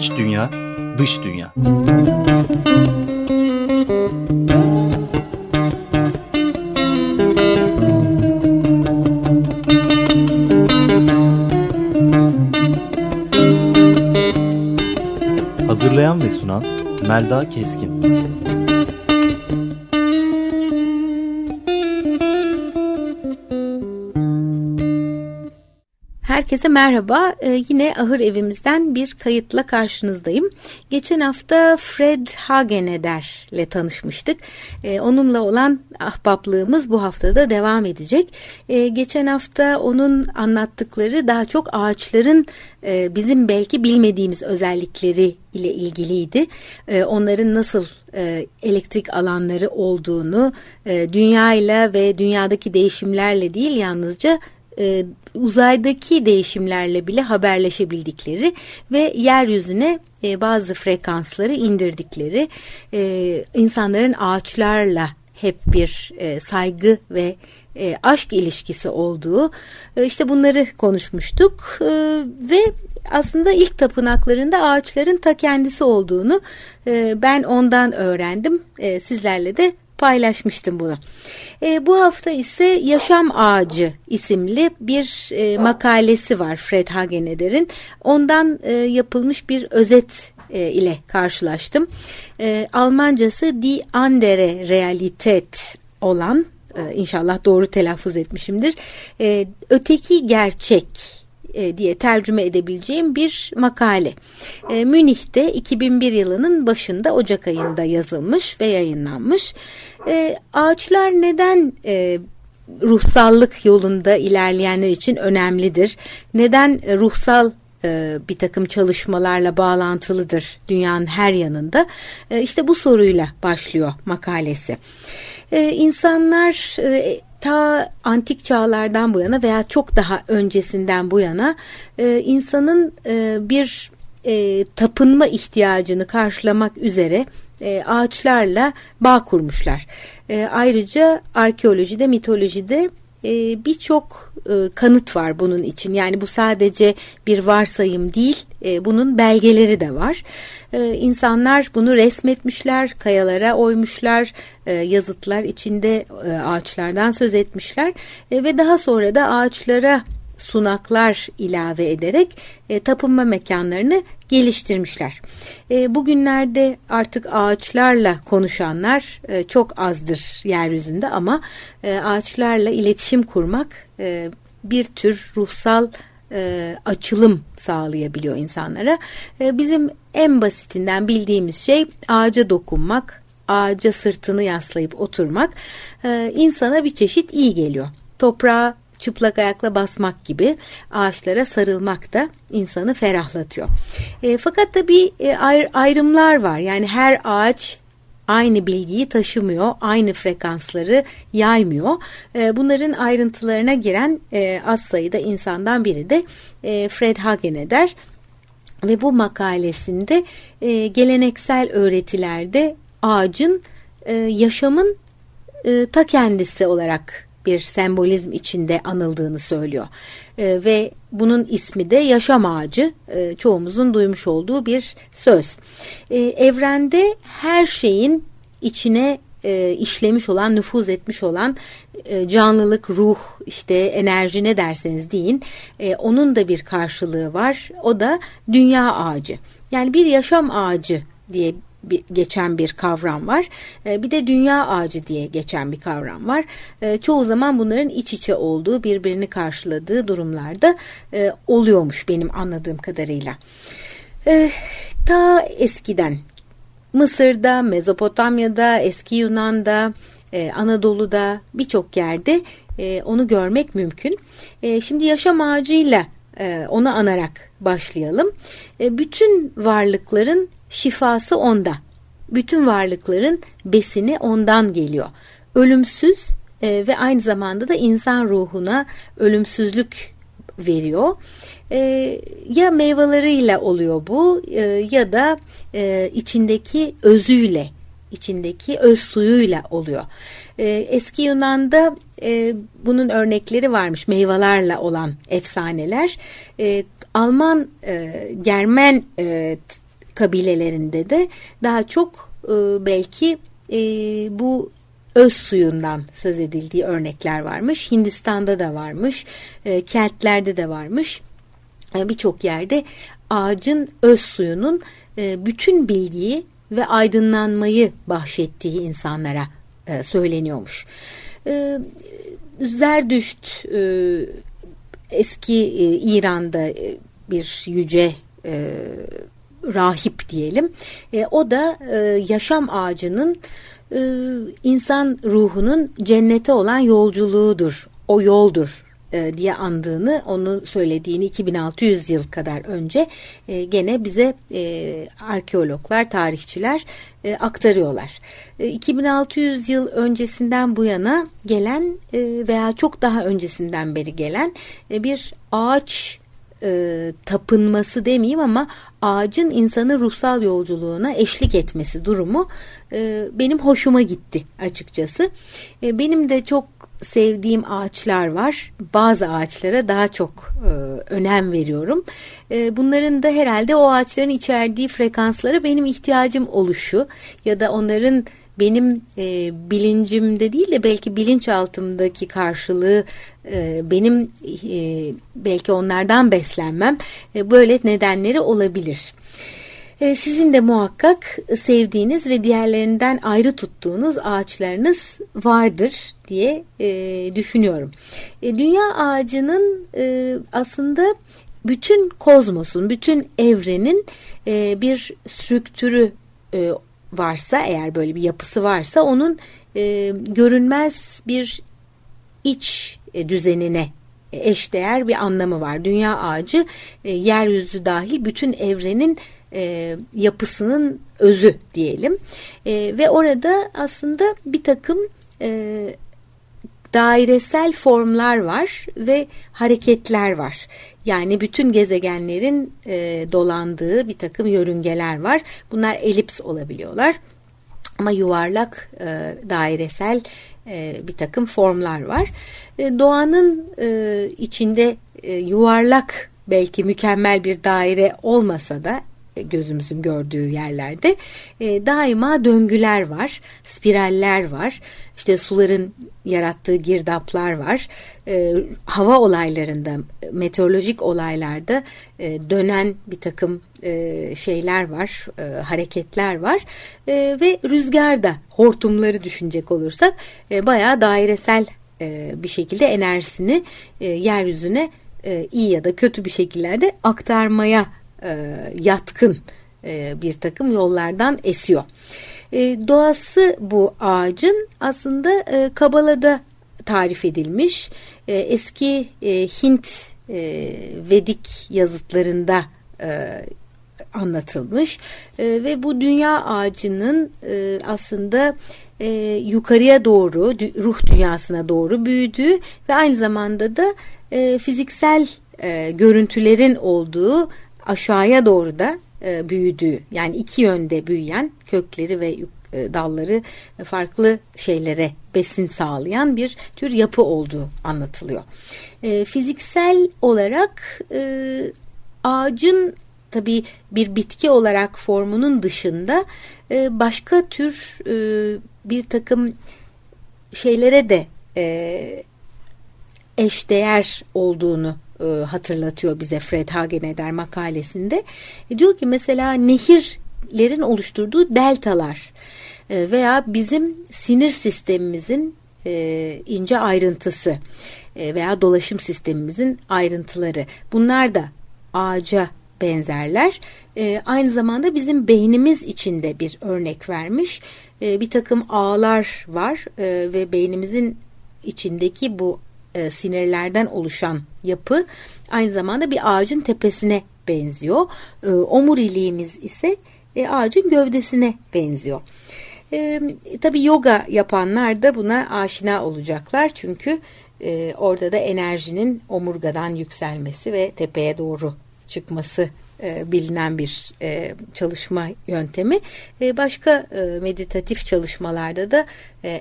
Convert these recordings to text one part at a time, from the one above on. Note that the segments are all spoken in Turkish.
İç dünya, dış dünya. Hazırlayan ve sunan Melda Keskin. Herkese merhaba. Ee, yine ahır evimizden bir kayıtla karşınızdayım. Geçen hafta Fred Hageneder'le tanışmıştık. Ee, onunla olan ahbaplığımız bu haftada devam edecek. Ee, geçen hafta onun anlattıkları daha çok ağaçların e, bizim belki bilmediğimiz özellikleri ile ilgiliydi. E, onların nasıl e, elektrik alanları olduğunu e, dünyayla ve dünyadaki değişimlerle değil yalnızca e, uzaydaki değişimlerle bile haberleşebildikleri ve yeryüzüne e, bazı frekansları indirdikleri e, insanların ağaçlarla hep bir e, saygı ve e, aşk ilişkisi olduğu e, işte bunları konuşmuştuk e, ve aslında ilk tapınaklarında ağaçların ta kendisi olduğunu e, ben ondan öğrendim. E, sizlerle de paylaşmıştım bunu. E, bu hafta ise Yaşam Ağacı isimli bir e, makalesi var Fred Hageneder'in. Ondan e, yapılmış bir özet e, ile karşılaştım. E, Almancası Die andere Realität olan e, inşallah doğru telaffuz etmişimdir. E, öteki gerçek e, diye tercüme edebileceğim bir makale. E, Münih'te 2001 yılının başında Ocak ayında yazılmış ve yayınlanmış. E, ağaçlar neden e, ruhsallık yolunda ilerleyenler için önemlidir? Neden ruhsal e, bir takım çalışmalarla bağlantılıdır dünyanın her yanında? E, işte bu soruyla başlıyor makalesi. E, insanlar e, ta antik çağlardan bu yana veya çok daha öncesinden bu yana e, insanın e, bir e, tapınma ihtiyacını karşılamak üzere e, ağaçlarla bağ kurmuşlar. E, ayrıca arkeolojide, mitolojide e, birçok kanıt var bunun için. Yani bu sadece bir varsayım değil, bunun belgeleri de var. E, insanlar bunu resmetmişler, kayalara oymuşlar, yazıtlar içinde ağaçlardan söz etmişler ve daha sonra da ağaçlara sunaklar ilave ederek e, tapınma mekanlarını geliştirmişler. E, bugünlerde artık ağaçlarla konuşanlar e, çok azdır yeryüzünde ama e, ağaçlarla iletişim kurmak e, bir tür ruhsal e, açılım sağlayabiliyor insanlara. E, bizim en basitinden bildiğimiz şey ağaca dokunmak, ağaca sırtını yaslayıp oturmak e, insana bir çeşit iyi geliyor. Toprağa çıplak ayakla basmak gibi ağaçlara sarılmak da insanı ferahlatıyor. E, fakat tabii e, ayrımlar var. Yani her ağaç aynı bilgiyi taşımıyor, aynı frekansları yaymıyor. E, bunların ayrıntılarına giren e, az sayıda insandan biri de e, Fred Hageneder ve bu makalesinde geleneksel öğretilerde ağacın yaşamın ta kendisi olarak bir sembolizm içinde anıldığını söylüyor. E, ve bunun ismi de yaşam ağacı e, çoğumuzun duymuş olduğu bir söz. E, evrende her şeyin içine e, işlemiş olan, nüfuz etmiş olan e, canlılık, ruh, işte enerji ne derseniz deyin, onun da bir karşılığı var. O da dünya ağacı. Yani bir yaşam ağacı diye bir, geçen bir kavram var. E, bir de dünya ağacı diye geçen bir kavram var. E, çoğu zaman bunların iç içe olduğu, birbirini karşıladığı durumlarda e, oluyormuş benim anladığım kadarıyla. E, ta eskiden Mısır'da, Mezopotamya'da, eski Yunan'da, e, Anadolu'da birçok yerde e, onu görmek mümkün. Şimdi yaşam ağacıyla onu anarak başlayalım. Bütün varlıkların şifası onda. Bütün varlıkların besini ondan geliyor. Ölümsüz e, ve aynı zamanda da insan ruhuna ölümsüzlük veriyor. E, ya meyveleriyle oluyor bu e, ya da içindeki özüyle, içindeki öz suyuyla oluyor. Eski Yunan'da bunun örnekleri varmış meyvelerle olan efsaneler. Alman Germen kabilelerinde de daha çok e, belki e, bu öz suyundan söz edildiği örnekler varmış. Hindistan'da da varmış, e, Keltlerde de varmış. Birçok yerde ağacın öz suyunun bütün bilgiyi ve aydınlanmayı bahşettiği insanlara söyleniyormuş. Zerdüşt eski İran'da bir yüce rahip diyelim. E, o da e, yaşam ağacının e, insan ruhunun cennete olan yolculuğudur. O yoldur e, diye andığını, onu söylediğini 2600 yıl kadar önce e, gene bize e, arkeologlar, tarihçiler e, aktarıyorlar. E, 2600 yıl öncesinden bu yana gelen e, veya çok daha öncesinden beri gelen e, bir ağaç e, tapınması demeyeyim ama ağacın insanı ruhsal yolculuğuna eşlik etmesi durumu e, benim hoşuma gitti açıkçası. E, benim de çok sevdiğim ağaçlar var. Bazı ağaçlara daha çok e, önem veriyorum. E, bunların da herhalde o ağaçların içerdiği frekanslara benim ihtiyacım oluşu ya da onların benim e, bilincimde değil de belki bilinçaltımdaki karşılığı e, benim e, belki onlardan beslenmem e, böyle nedenleri olabilir. E, sizin de muhakkak sevdiğiniz ve diğerlerinden ayrı tuttuğunuz ağaçlarınız vardır diye e, düşünüyorum. E, dünya ağacının e, aslında bütün kozmosun, bütün evrenin e, bir strüktürü e, varsa eğer böyle bir yapısı varsa onun e, görünmez bir iç e, düzenine eşdeğer bir anlamı var. Dünya ağacı e, yeryüzü dahil bütün evrenin e, yapısının özü diyelim e, ve orada aslında bir takım e, dairesel formlar var ve hareketler var. Yani bütün gezegenlerin e, dolandığı bir takım yörüngeler var. Bunlar elips olabiliyorlar. Ama yuvarlak e, dairesel e, bir takım formlar var. E, doğanın e, içinde e, yuvarlak belki mükemmel bir daire olmasa da gözümüzün gördüğü yerlerde e, daima döngüler var, spiraller var, işte suların yarattığı girdaplar var, e, hava olaylarında, meteorolojik olaylarda e, dönen bir takım e, şeyler var, e, hareketler var. E, ve rüzgarda hortumları düşünecek olursak e, bayağı dairesel e, bir şekilde enerjisini e, yeryüzüne e, iyi ya da kötü bir şekillerde aktarmaya e, yatkın e, bir takım yollardan esiyor. E, doğası bu ağacın aslında e, Kabala'da tarif edilmiş. E, eski e, Hint e, Vedik yazıtlarında e, anlatılmış e, ve bu dünya ağacının e, aslında e, yukarıya doğru ruh dünyasına doğru büyüdüğü ve aynı zamanda da e, fiziksel e, görüntülerin olduğu aşağıya doğru da e, büyüdüğü yani iki yönde büyüyen kökleri ve e, dalları farklı şeylere besin sağlayan bir tür yapı olduğu anlatılıyor. E, fiziksel olarak e, ağacın tabi bir bitki olarak formunun dışında e, başka tür e, bir takım şeylere de e, eşdeğer olduğunu e, hatırlatıyor bize Fred Hageneder makalesinde. E, diyor ki mesela nehirlerin oluşturduğu deltalar e, veya bizim sinir sistemimizin ince ayrıntısı veya dolaşım sistemimizin ayrıntıları bunlar da ağaca benzerler. Aynı zamanda bizim beynimiz içinde bir örnek vermiş. Bir takım ağlar var ve beynimizin içindeki bu e, sinirlerden oluşan yapı aynı zamanda bir ağacın tepesine benziyor. E, omuriliğimiz ise e, ağacın gövdesine benziyor. E, Tabi yoga yapanlar da buna aşina olacaklar çünkü e, orada da enerjinin omurgadan yükselmesi ve tepeye doğru çıkması e, bilinen bir e, çalışma yöntemi. E, başka e, meditatif çalışmalarda da e,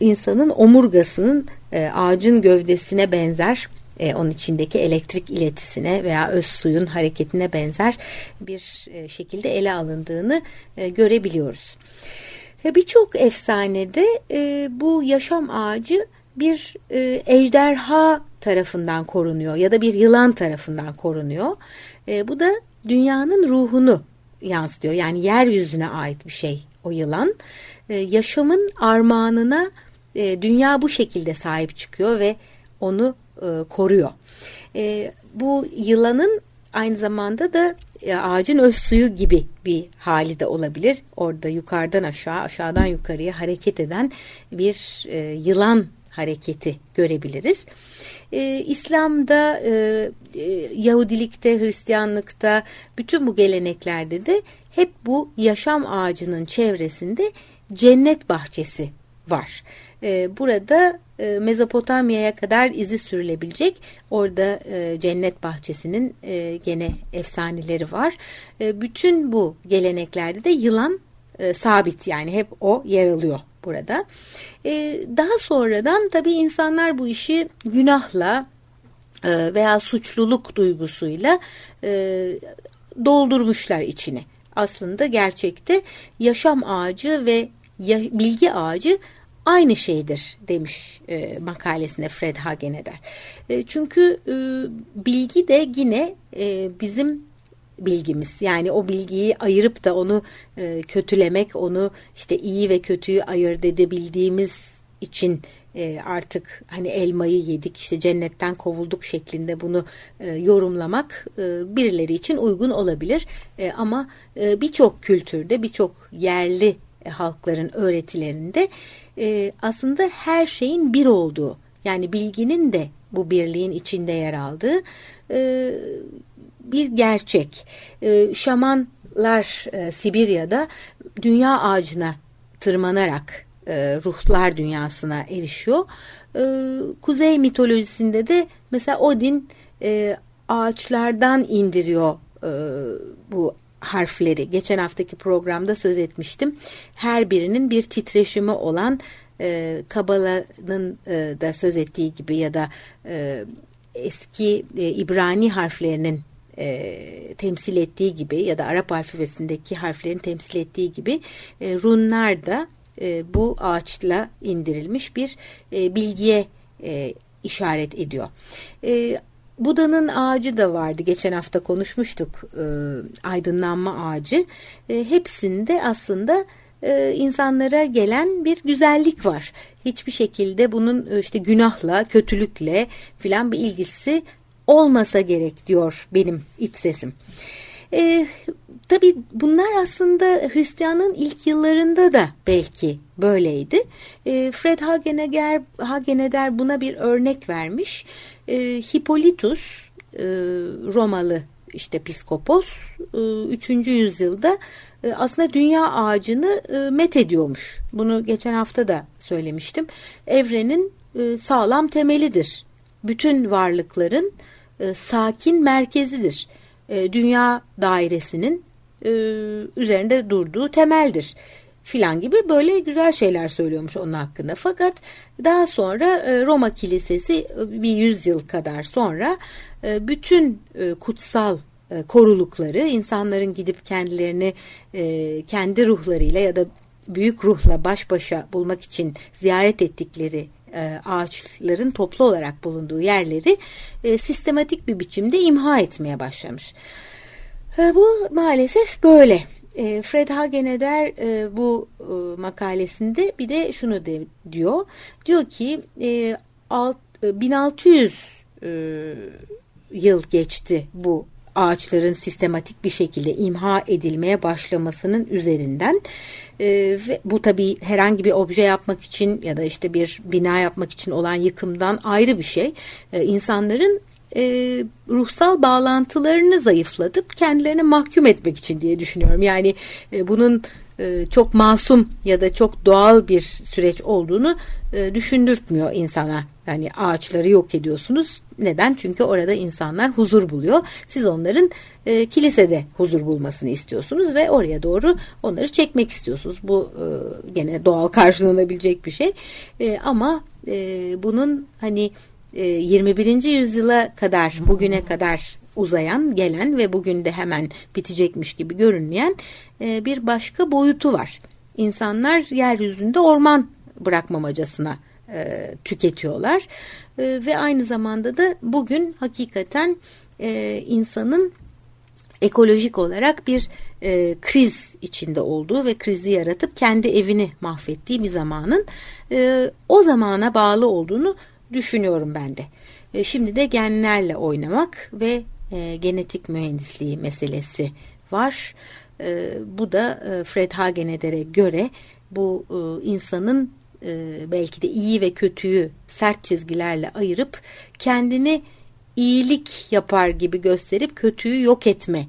insanın omurgasının e, ağacın gövdesine benzer e, onun içindeki elektrik iletisine veya öz suyun hareketine benzer bir e, şekilde ele alındığını e, görebiliyoruz. E, Birçok efsanede e, bu yaşam ağacı bir e, ejderha tarafından korunuyor ya da bir yılan tarafından korunuyor. E, bu da dünyanın ruhunu yansıtıyor. Yani yeryüzüne ait bir şey o yılan. E, yaşamın armağanına e, dünya bu şekilde sahip çıkıyor ve onu e, koruyor. E, bu yılanın aynı zamanda da e, ağacın öz suyu gibi bir hali de olabilir. Orada yukarıdan aşağı, aşağıdan yukarıya hareket eden bir e, yılan hareketi görebiliriz. E, İslam'da, e, e, Yahudilikte, Hristiyanlıkta, bütün bu geleneklerde de hep bu yaşam ağacının çevresinde cennet bahçesi var. E, burada e, Mezopotamya'ya kadar izi sürülebilecek. Orada e, cennet bahçesinin e, gene efsaneleri var. Bütün bu geleneklerde de yılan sabit yani hep o yer alıyor burada. Daha sonradan tabii insanlar bu işi günahla veya suçluluk duygusuyla doldurmuşlar içine. Aslında gerçekte yaşam ağacı ve bilgi ağacı aynı şeydir demiş e, makalesinde Fred Hageneder. E, çünkü e, bilgi de yine e, bizim bilgimiz. Yani o bilgiyi ayırıp da onu e, kötülemek, onu işte iyi ve kötüyü ayırt edebildiğimiz için e, artık hani elmayı yedik işte cennetten kovulduk şeklinde bunu e, yorumlamak e, birileri için uygun olabilir. E, ama e, birçok kültürde birçok yerli e, halkların öğretilerinde e, aslında her şeyin bir olduğu yani bilginin de bu birliğin içinde yer aldığı e, bir gerçek. E, şamanlar e, Sibirya'da dünya ağacına tırmanarak e, ruhlar dünyasına erişiyor. E, Kuzey mitolojisinde de mesela Odin e, ağaçlardan indiriyor e, bu harfleri. Geçen haftaki programda söz etmiştim. Her birinin bir titreşimi olan e, Kabala'nın e, da söz ettiği gibi ya da e, eski e, İbrani harflerinin e, temsil ettiği gibi ya da Arap alfabesindeki harflerin temsil ettiği gibi e, runlar da e, bu ağaçla indirilmiş bir e, bilgiye e, işaret ediyor. E, Buda'nın ağacı da vardı. Geçen hafta konuşmuştuk. E, aydınlanma ağacı. E, hepsinde aslında e, insanlara gelen bir güzellik var. Hiçbir şekilde bunun e, işte günahla, kötülükle filan bir ilgisi olmasa gerek diyor benim iç sesim. E, tabii bunlar aslında Hristiyanlığın ilk yıllarında da belki böyleydi. E, Fred Hageneder, Hageneder buna bir örnek vermiş. E, Hippolytus e, Romalı işte piskopos e, 3. yüzyılda e, aslında dünya ağacını e, met ediyormuş. Bunu geçen hafta da söylemiştim. Evrenin e, sağlam temelidir. Bütün varlıkların e, sakin merkezidir. E, dünya dairesinin e, üzerinde durduğu temeldir filan gibi böyle güzel şeyler söylüyormuş onun hakkında. Fakat daha sonra e, Roma Kilisesi e, bir yüzyıl kadar sonra e, bütün kutsal korulukları insanların gidip kendilerini kendi ruhlarıyla ya da büyük ruhla baş başa bulmak için ziyaret ettikleri ağaçların toplu olarak bulunduğu yerleri sistematik bir biçimde imha etmeye başlamış. Bu maalesef böyle. E, Fred Hageneder e, bu e, makalesinde bir de şunu de, diyor. Diyor ki e, alt, e, 1600 e, yıl geçti bu ağaçların sistematik bir şekilde imha edilmeye başlamasının üzerinden ve bu tabi herhangi bir obje yapmak için ya da işte bir bina yapmak için olan yıkımdan ayrı bir şey. E, insanların e, ruhsal bağlantılarını zayıflatıp kendilerine mahkum etmek için diye düşünüyorum. Yani e, bunun e, çok masum ya da çok doğal bir süreç olduğunu e, düşündürtmüyor insana. Yani ağaçları yok ediyorsunuz. Neden? Çünkü orada insanlar huzur buluyor. Siz onların e, kilisede huzur bulmasını istiyorsunuz ve oraya doğru onları çekmek istiyorsunuz. Bu e, gene doğal karşılanabilecek bir şey. E, ama e, bunun hani 21. yüzyıla kadar bugüne kadar uzayan gelen ve bugün de hemen bitecekmiş gibi görünmeyen bir başka boyutu var. İnsanlar yeryüzünde orman bırakmamacasına e, tüketiyorlar e, ve aynı zamanda da bugün hakikaten e, insanın ekolojik olarak bir e, kriz içinde olduğu ve krizi yaratıp kendi evini mahvettiği bir zamanın e, o zamana bağlı olduğunu düşünüyorum ben de. E, şimdi de genlerle oynamak ve e, genetik mühendisliği meselesi var. E, bu da Fred Hageneder'e göre bu insanın belki de iyi ve kötüyü sert çizgilerle ayırıp kendini iyilik yapar gibi gösterip kötüyü yok etme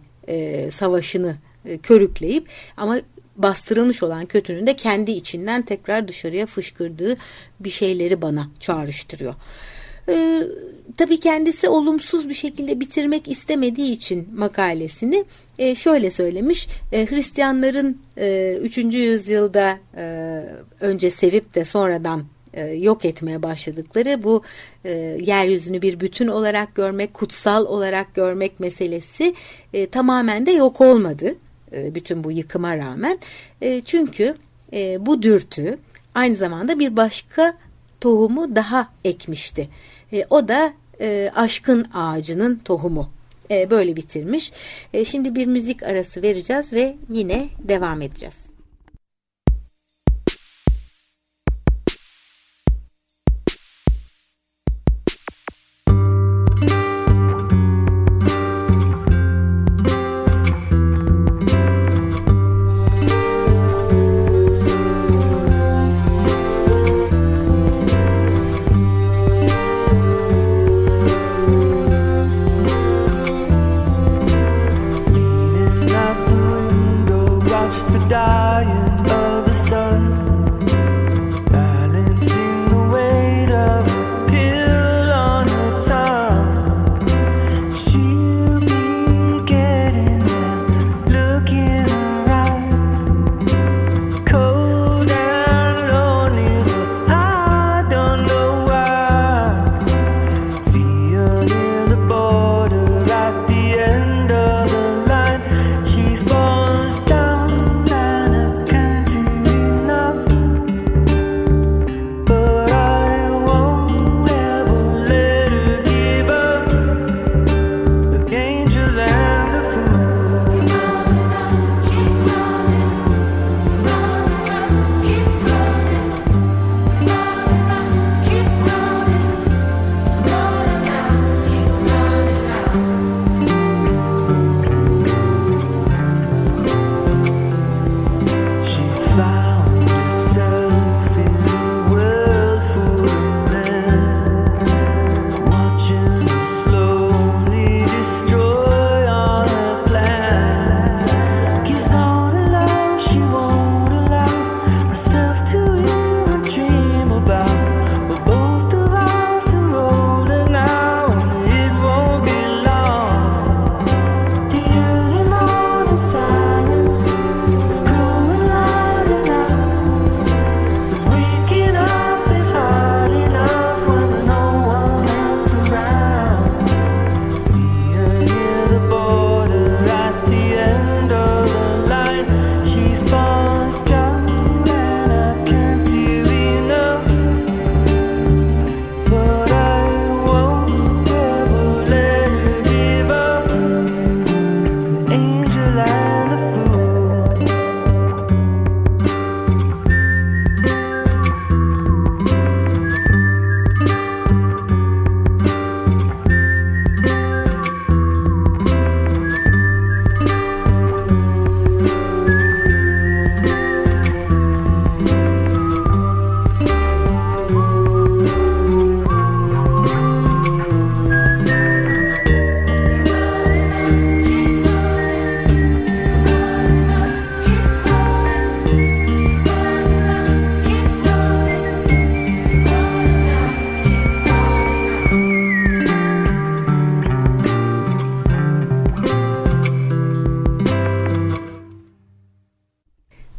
savaşını körükleyip ama bastırılmış olan kötünün de kendi içinden tekrar dışarıya fışkırdığı bir şeyleri bana çağrıştırıyor. Ee, tabii kendisi olumsuz bir şekilde bitirmek istemediği için makalesini e, şöyle söylemiş. E, Hristiyanların e, 3. yüzyılda e, önce sevip de sonradan e, yok etmeye başladıkları bu e, yeryüzünü bir bütün olarak görmek, kutsal olarak görmek meselesi e, tamamen de yok olmadı. E, bütün bu yıkıma rağmen. E, çünkü e, bu dürtü aynı zamanda bir başka tohumu daha ekmişti. O da aşkın ağacının tohumu. Böyle bitirmiş. Şimdi bir müzik arası vereceğiz ve yine devam edeceğiz.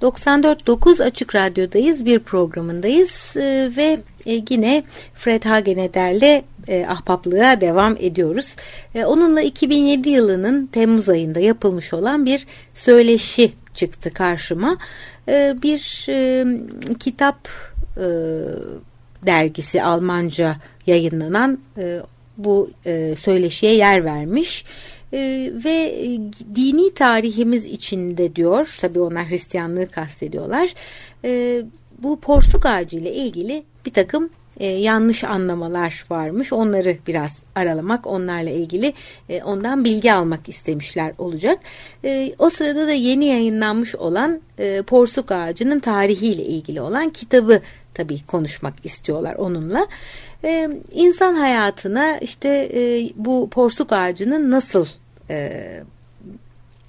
94.9 Açık Radyo'dayız, bir programındayız e, ve e, yine Fred Hageneder'le e, ahbaplığa devam ediyoruz. E, onunla 2007 yılının Temmuz ayında yapılmış olan bir söyleşi çıktı karşıma. Bir kitap dergisi Almanca yayınlanan bu söyleşiye yer vermiş e, ve dini tarihimiz içinde diyor tabi onlar Hristiyanlığı kastediyorlar e, bu porsuk ağacı ile ilgili bir takım e, yanlış anlamalar varmış. Onları biraz aralamak, onlarla ilgili e, ondan bilgi almak istemişler olacak. E, o sırada da yeni yayınlanmış olan e, porsuk ağacının tarihiyle ilgili olan kitabı tabii konuşmak istiyorlar onunla. E, insan hayatına işte e, bu porsuk ağacının nasıl e,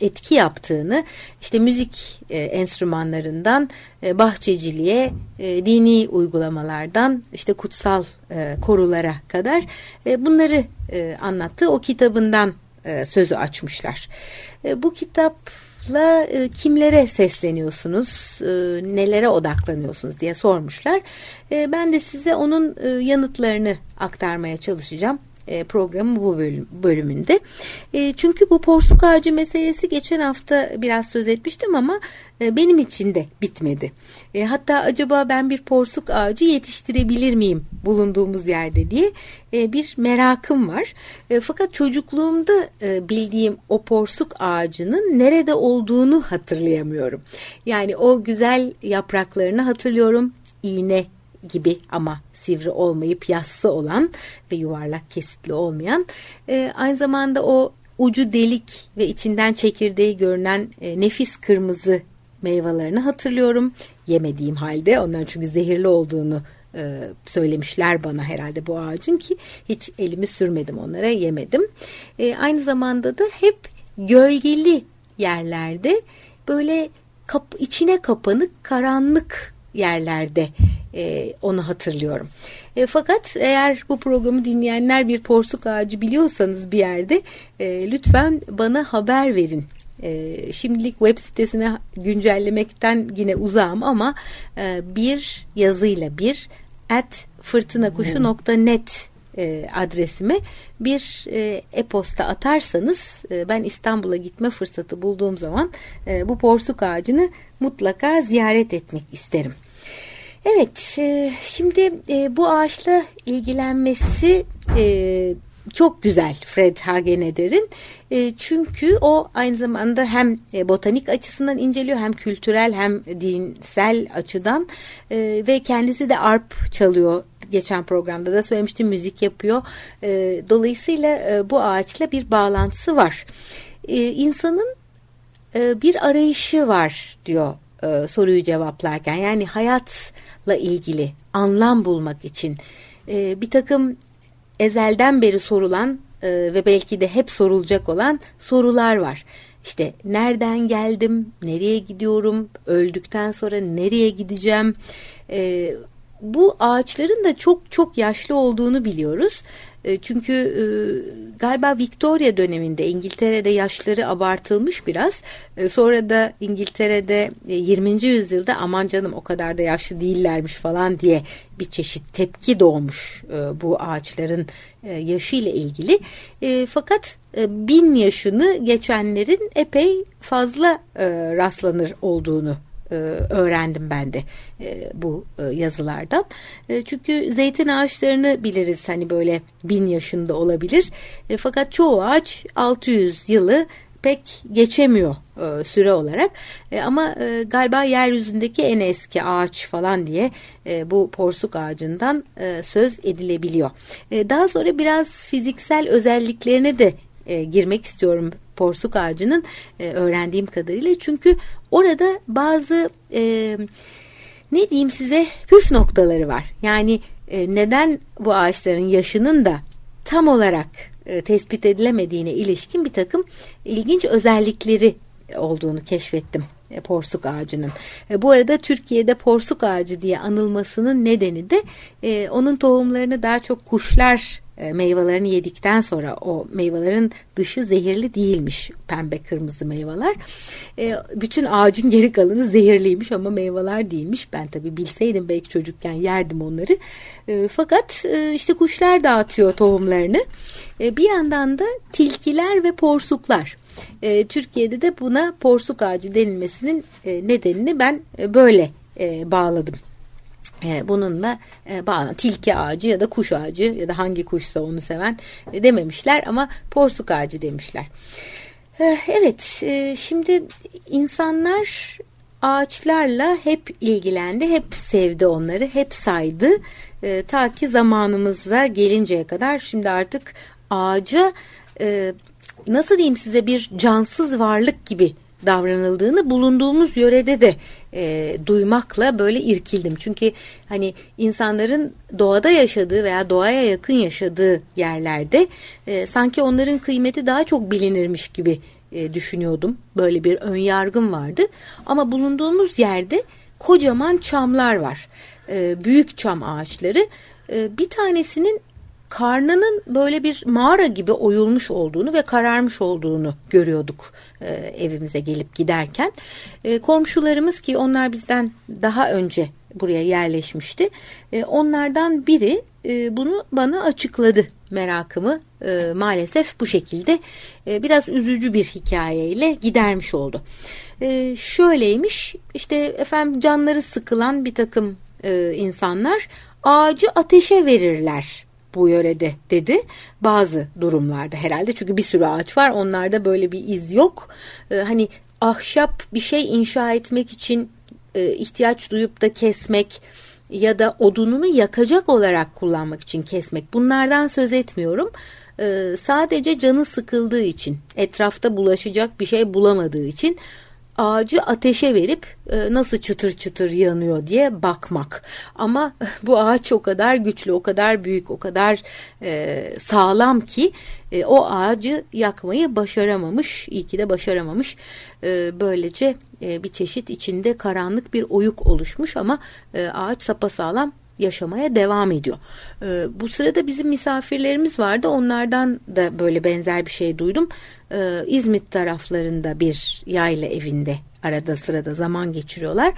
etki yaptığını işte müzik e, enstrümanlarından e, bahçeciliğe, e, dini uygulamalardan işte kutsal e, korulara kadar e, bunları e, anlattığı o kitabından e, sözü açmışlar. E, bu kitapla e, kimlere sesleniyorsunuz, e, nelere odaklanıyorsunuz diye sormuşlar. E, ben de size onun yanıtlarını aktarmaya çalışacağım e, programın bu bölüm, bölümünde. E, çünkü bu porsuk ağacı meselesi geçen hafta biraz söz etmiştim ama e, benim için de bitmedi. Hatta acaba ben bir porsuk ağacı yetiştirebilir miyim bulunduğumuz yerde diye bir merakım var. Fakat çocukluğumda bildiğim o porsuk ağacının nerede olduğunu hatırlayamıyorum. Yani o güzel yapraklarını hatırlıyorum. İğne gibi ama sivri olmayıp yassı olan ve yuvarlak kesitli olmayan e, aynı zamanda o ucu delik ve içinden çekirdeği görünen e, nefis kırmızı meyvelerini hatırlıyorum. Yemediğim halde onların çünkü zehirli olduğunu e, söylemişler bana herhalde bu ağacın ki hiç elimi sürmedim onlara yemedim. E, aynı zamanda da hep gölgeli yerlerde böyle kap, içine kapanık karanlık yerlerde e, onu hatırlıyorum. E, fakat eğer bu programı dinleyenler bir porsuk ağacı biliyorsanız bir yerde e, lütfen bana haber verin. E, şimdilik web sitesine güncellemekten yine uzağım ama e, bir yazıyla bir at fırtınakuşu.net e, adresime bir e, e-posta atarsanız e, ben İstanbul'a gitme fırsatı bulduğum zaman e, bu porsuk ağacını mutlaka ziyaret etmek isterim. Evet, e, şimdi e, bu ağaçla ilgilenmesi e, çok güzel Fred Hageneder'in. çünkü o aynı zamanda hem botanik açısından inceliyor hem kültürel hem dinsel açıdan ve kendisi de arp çalıyor. Geçen programda da söylemiştim müzik yapıyor. dolayısıyla bu ağaçla bir bağlantısı var. İnsanın bir arayışı var diyor soruyu cevaplarken. Yani hayat ilgili anlam bulmak için e, bir takım ezelden beri sorulan e, ve belki de hep sorulacak olan sorular var. İşte nereden geldim, nereye gidiyorum, öldükten sonra nereye gideceğim? E, bu ağaçların da çok çok yaşlı olduğunu biliyoruz. E, çünkü e, galiba Victoria döneminde İngiltere'de yaşları abartılmış biraz. E, sonra da İngiltere'de 20. yüzyılda aman canım o kadar da yaşlı değillermiş falan diye bir çeşit tepki doğmuş bu ağaçların yaşı ile ilgili. Fakat bin yaşını geçenlerin epey fazla rastlanır olduğunu öğrendim ben de e, bu e, yazılardan. çünkü zeytin ağaçlarını biliriz hani böyle bin yaşında olabilir. fakat çoğu ağaç 600 yılı pek geçemiyor süre olarak ama galiba yeryüzündeki en eski ağaç falan diye bu porsuk ağacından söz edilebiliyor. daha sonra biraz fiziksel özelliklerine de girmek istiyorum porsuk ağacının e, öğrendiğim kadarıyla. Çünkü orada bazı e, ne diyeyim size püf noktaları var. Yani e, neden bu ağaçların yaşının da tam olarak e, tespit edilemediğine ilişkin bir takım ilginç özellikleri olduğunu keşfettim e, porsuk ağacının. E, bu arada Türkiye'de porsuk ağacı diye anılmasının nedeni de e, onun tohumlarını daha çok kuşlar e, meyvelerini yedikten sonra o meyvelerin dışı zehirli değilmiş pembe kırmızı meyveler. E, bütün ağacın geri kalanı zehirliymiş ama meyveler değilmiş. Ben tabi bilseydim belki çocukken yerdim onları. E, fakat işte kuşlar dağıtıyor tohumlarını. Bir yandan da tilkiler ve porsuklar. Türkiye'de de buna porsuk ağacı denilmesinin nedenini ben böyle bağladım. E, bununla e, bağlı tilki ağacı ya da kuş ağacı ya da hangi kuşsa onu seven e, dememişler ama porsuk ağacı demişler. Evet şimdi insanlar ağaçlarla hep ilgilendi, hep sevdi onları, hep saydı. ta ki zamanımıza gelinceye kadar şimdi artık ağaca nasıl diyeyim size bir cansız varlık gibi davranıldığını bulunduğumuz yörede de e, duymakla böyle irkildim. Çünkü hani insanların doğada yaşadığı veya doğaya yakın yaşadığı yerlerde e, sanki onların kıymeti daha çok bilinirmiş gibi e, düşünüyordum. Böyle bir ön yargım vardı. Ama bulunduğumuz yerde kocaman çamlar var. E, büyük çam ağaçları. E, bir tanesinin karnının böyle bir mağara gibi oyulmuş olduğunu ve kararmış olduğunu görüyorduk e, evimize gelip giderken. E, komşularımız ki onlar bizden daha önce buraya yerleşmişti. E, onlardan biri e, bunu bana açıkladı merakımı e, maalesef bu şekilde e, biraz üzücü bir hikayeyle gidermiş oldu. E, şöyleymiş işte efendim canları sıkılan bir takım e, insanlar ağacı ateşe verirler bu yörede dedi. Bazı durumlarda herhalde çünkü bir sürü ağaç var onlarda böyle bir iz yok. Ee, hani ahşap bir şey inşa etmek için e, ihtiyaç duyup da kesmek ya da odununu yakacak olarak kullanmak için kesmek bunlardan söz etmiyorum. Ee, sadece canı sıkıldığı için etrafta bulaşacak bir şey bulamadığı için ağacı ateşe verip e, nasıl çıtır çıtır yanıyor diye bakmak. Ama bu ağaç o kadar güçlü, o kadar büyük, o kadar e, sağlam ki e, o ağacı yakmayı başaramamış. İyi ki de başaramamış. Böylece bir çeşit içinde karanlık bir oyuk oluşmuş ama ağaç sapasağlam yaşamaya devam ediyor. Ee, bu sırada bizim misafirlerimiz vardı. Onlardan da böyle benzer bir şey duydum. Ee, İzmit taraflarında bir yayla evinde arada sırada zaman geçiriyorlar.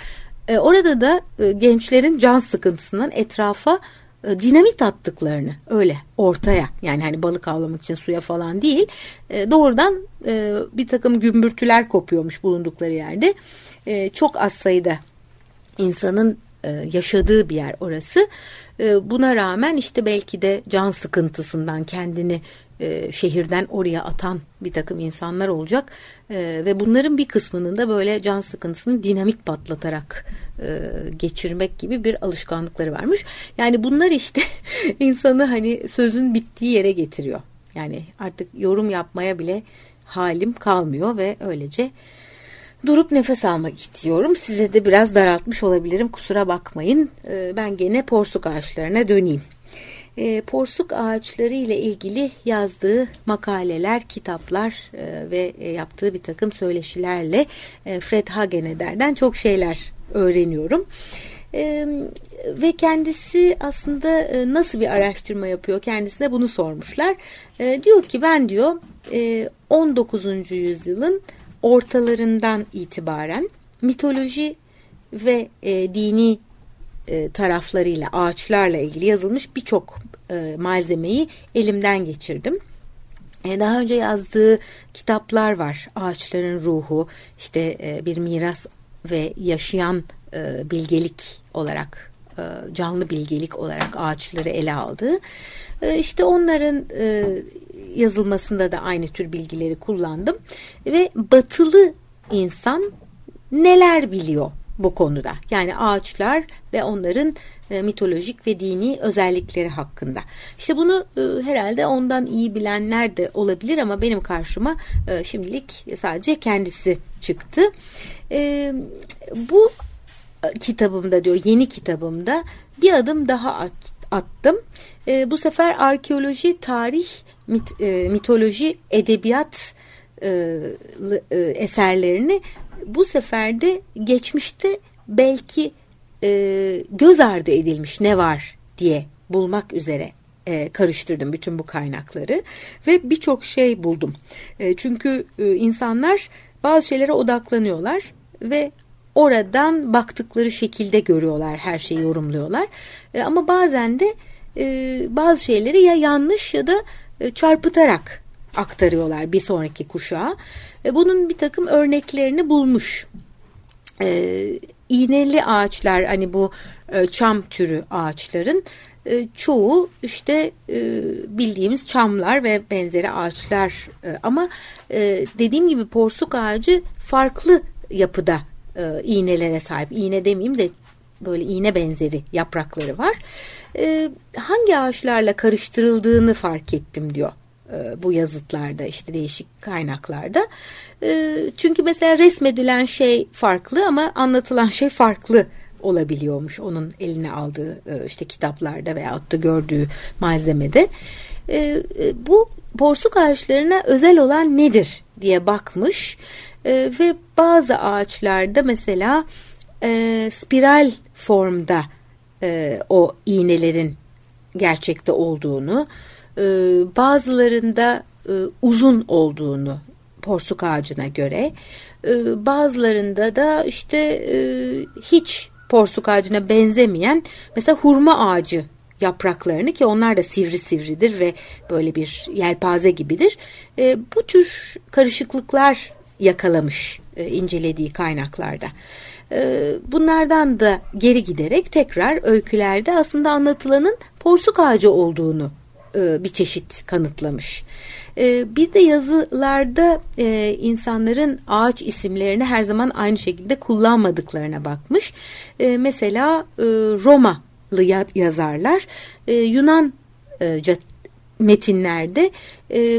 Ee, orada da e, gençlerin can sıkıntısından etrafa e, dinamit attıklarını öyle ortaya yani hani balık avlamak için suya falan değil e, doğrudan e, bir takım gümbürtüler kopuyormuş bulundukları yerde e, çok az sayıda insanın e, yaşadığı bir yer orası. E, buna rağmen işte belki de can sıkıntısından kendini e, şehirden oraya atan bir takım insanlar olacak ve bunların bir kısmının da böyle can sıkıntısını dinamit patlatarak geçirmek gibi bir alışkanlıkları varmış. Yani bunlar işte insanı hani sözün bittiği yere getiriyor. Yani artık yorum yapmaya bile halim kalmıyor ve öylece durup nefes almak istiyorum. Size de biraz daraltmış olabilirim kusura bakmayın. Ee, ben gene porsuk ağaçlarına döneyim. E, porsuk ağaçları ile ilgili yazdığı makaleler, kitaplar e, ve e, yaptığı bir takım söyleşilerle e, Fred Hageneder'den çok şeyler öğreniyorum. E, ve kendisi aslında nasıl bir araştırma yapıyor kendisine bunu sormuşlar. Diyor ki ben diyor e, 19. yüzyılın ortalarından itibaren mitoloji ve e, dini e, taraflarıyla ağaçlarla ilgili yazılmış birçok e, malzemeyi elimden geçirdim. E, daha önce yazdığı kitaplar var. Ağaçların ruhu, işte e, bir miras ve yaşayan e, bilgelik olarak, e, canlı bilgelik olarak ağaçları ele aldığı. E, işte onların e, yazılmasında da aynı tür bilgileri kullandım. Ve batılı insan neler biliyor bu konuda. Yani ağaçlar ve onların e, mitolojik ve dini özellikleri hakkında. İşte bunu e, herhalde ondan iyi bilenler de olabilir ama benim karşıma e, şimdilik sadece kendisi çıktı. Bu kitabımda diyor yeni kitabımda bir adım daha at, attım. Bu sefer arkeoloji, tarih mit, e, mitoloji, edebiyat e, e, eserlerini bu sefer de geçmişte belki e, göz ardı edilmiş ne var diye bulmak üzere e, karıştırdım bütün bu kaynakları ve birçok şey buldum. E, çünkü e, insanlar bazı şeylere odaklanıyorlar ve oradan baktıkları şekilde görüyorlar, her şeyi yorumluyorlar. E, ama bazen de e, bazı şeyleri ya yanlış ya da çarpıtarak aktarıyorlar bir sonraki kuşağa. E, bunun bir takım örneklerini bulmuş. E, iğneli ağaçlar hani bu e, çam türü ağaçların e, çoğu işte e, bildiğimiz çamlar ve benzeri ağaçlar e, ama e, dediğim gibi porsuk ağacı farklı yapıda e, iğnelere sahip. İğne demeyeyim de böyle iğne benzeri yaprakları var. E, hangi ağaçlarla karıştırıldığını fark ettim diyor e, bu yazıtlarda işte değişik kaynaklarda. E, çünkü mesela resmedilen şey farklı ama anlatılan şey farklı olabiliyormuş onun eline aldığı e, işte kitaplarda veyahut da gördüğü malzemede. E, e, bu porsuk ağaçlarına özel olan nedir diye bakmış ve bazı ağaçlarda mesela spiral formda o iğnelerin gerçekte olduğunu, bazılarında uzun olduğunu porsuk ağacına göre, bazılarında da işte hiç porsuk ağacına benzemeyen mesela hurma ağacı yapraklarını ki onlar da sivri sivridir ve böyle bir yelpaze gibidir. E, bu tür karışıklıklar yakalamış e, incelediği kaynaklarda. E, bunlardan da geri giderek tekrar öykülerde aslında anlatılanın porsuk ağacı olduğunu e, bir çeşit kanıtlamış. E, bir de yazılarda e, insanların ağaç isimlerini her zaman aynı şekilde kullanmadıklarına bakmış. Mesela Romalı yazarlar Yunanca metinlerde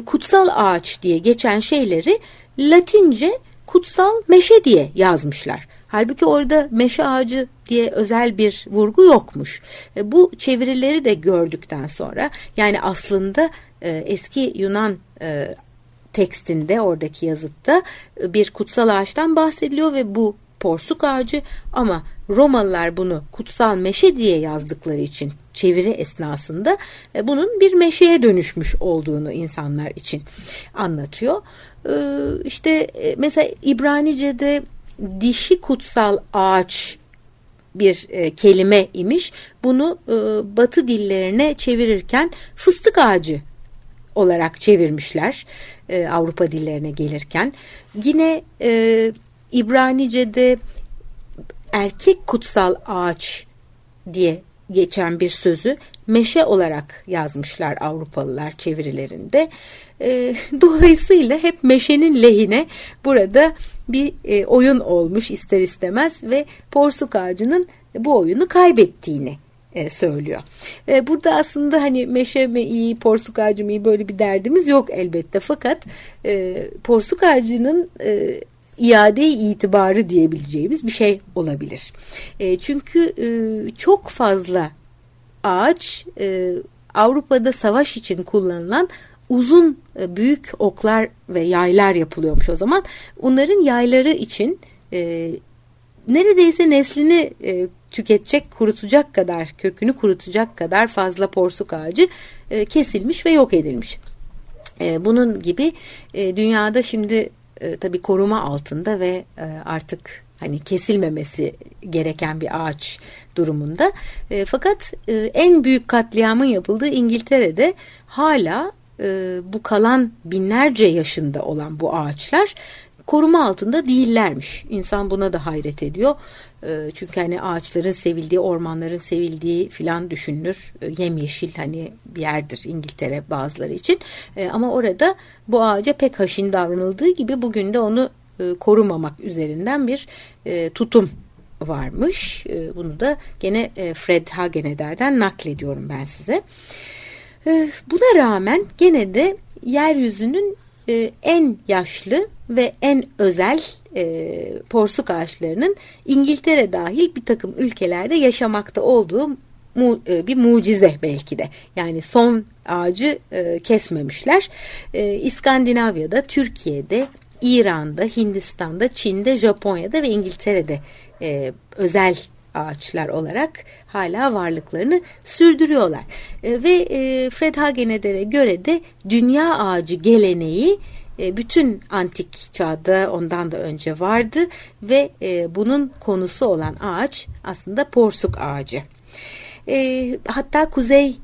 kutsal ağaç diye geçen şeyleri Latince kutsal meşe diye yazmışlar. Halbuki orada meşe ağacı diye özel bir vurgu yokmuş. E, bu çevirileri de gördükten sonra yani aslında e, eski Yunan e, tekstinde oradaki yazıtta e, bir kutsal ağaçtan bahsediliyor ve bu porsuk ağacı ama Romalılar bunu kutsal meşe diye yazdıkları için çeviri esnasında bunun bir meşeye dönüşmüş olduğunu insanlar için anlatıyor. İşte mesela İbranice'de dişi kutsal ağaç bir e, kelime imiş. Bunu e, batı dillerine çevirirken fıstık ağacı olarak çevirmişler e, Avrupa dillerine gelirken. Yine e, İbranice'de erkek kutsal ağaç diye geçen bir sözü meşe olarak yazmışlar Avrupalılar çevirilerinde. E, dolayısıyla hep meşenin lehine burada bir e, oyun olmuş ister istemez ve porsuk ağacının bu oyunu kaybettiğini e, söylüyor. E, burada aslında hani meşe mi iyi, porsuk ağacı mı iyi böyle bir derdimiz yok elbette. Fakat e, porsuk ağacının e, iade itibarı diyebileceğimiz bir şey olabilir. E, çünkü e, çok fazla ağaç e, Avrupa'da savaş için kullanılan uzun e, büyük oklar ve yaylar yapılıyormuş o zaman. Onların yayları için e, neredeyse neslini e, tüketecek, kurutacak kadar, kökünü kurutacak kadar fazla porsuk ağacı e, kesilmiş ve yok edilmiş. E, bunun gibi e, dünyada şimdi e, tabii koruma altında ve e, artık hani kesilmemesi gereken bir ağaç durumunda. E, fakat e, en büyük katliamın yapıldığı İngiltere'de hala e, bu kalan binlerce yaşında olan bu ağaçlar koruma altında değillermiş. İnsan buna da hayret ediyor. E, çünkü hani ağaçların sevildiği, ormanların sevildiği filan düşünülür. E, yemyeşil hani bir yerdir İngiltere bazıları için. E, ama orada bu ağaca pek haşin davranıldığı gibi bugün de onu e, korumamak üzerinden bir e, tutum varmış. E, bunu da gene e, Fred Hageneder'den naklediyorum ben size. Buna rağmen gene de yeryüzünün e, en yaşlı ve en özel e, porsuk ağaçlarının İngiltere dahil bir takım ülkelerde yaşamakta olduğu e, bir mucize belki de. Yani son ağacı kesmemişler. İskandinavya'da, Türkiye'de, İran'da, Hindistan'da, Çin'de, Japonya'da ve İngiltere'de özel ağaçlar olarak hala varlıklarını sürdürüyorlar. E, ve e, Fred Hageneder'e göre de dünya ağacı geleneği e, bütün antik çağda ondan da önce vardı ve bunun konusu olan ağaç aslında porsuk ağacı. Hatta kuzey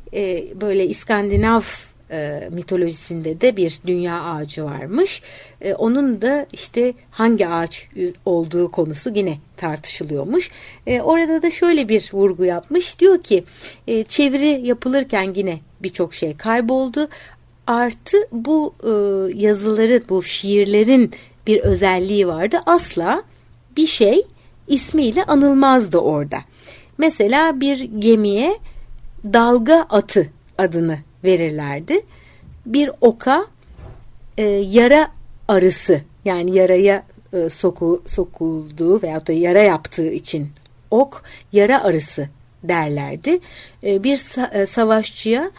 böyle İskandinav e, mitolojisinde de bir dünya ağacı varmış. E, onun da işte hangi ağaç olduğu konusu yine tartışılıyormuş. E, orada da şöyle bir vurgu yapmış. Diyor ki e, çeviri yapılırken yine birçok şey kayboldu. Artı bu e, yazıları, bu şiirlerin bir özelliği vardı. Asla bir şey ismiyle anılmazdı orada. Mesela bir gemiye dalga atı adını verirlerdi. Bir oka e, yara arısı yani yaraya e, soku, sokulduğu veyahut da yara yaptığı için ok yara arısı derlerdi. E, bir sa e, savaşçıya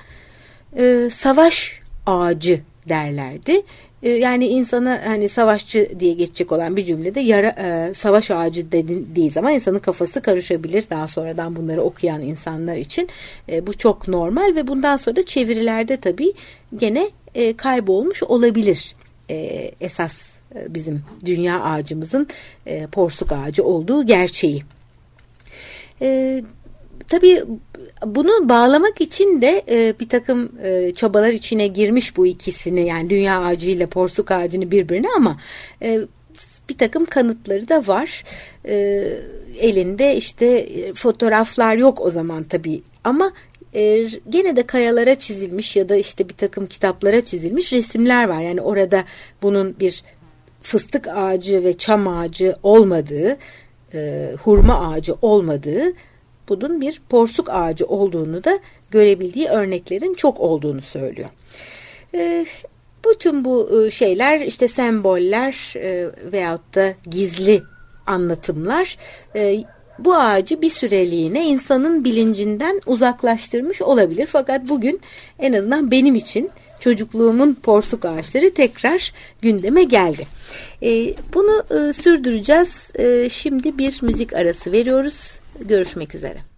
e, savaş ağacı derlerdi. E, yani insana hani savaşçı diye geçecek olan bir cümlede yara, e, savaş ağacı dediği zaman insanın kafası karışabilir. Daha sonradan bunları okuyan insanlar için e, bu çok normal ve bundan sonra da çevirilerde tabii gene e, kaybolmuş olabilir. E, esas e, bizim dünya ağacımızın e, porsuk ağacı olduğu gerçeği. E, tabii bunu bağlamak için de e, bir takım e, çabalar içine girmiş bu ikisini yani dünya ağacı ile porsuk ağacını birbirine ama e, bir takım kanıtları da var. E, elinde işte e, fotoğraflar yok o zaman tabii ama e, gene de kayalara çizilmiş ya da işte bir takım kitaplara çizilmiş resimler var. Yani orada bunun bir fıstık ağacı ve çam ağacı olmadığı, e, hurma ağacı olmadığı bunun bir porsuk ağacı olduğunu da görebildiği örneklerin çok olduğunu söylüyor. E, bütün bu e, şeyler işte semboller e, veyahut da gizli anlatımlar e, bu ağacı bir süreliğine insanın bilincinden uzaklaştırmış olabilir. Fakat bugün en azından benim için çocukluğumun porsuk ağaçları tekrar gündeme geldi. E, bunu sürdüreceğiz. Şimdi bir müzik arası veriyoruz. Görüşmek üzere.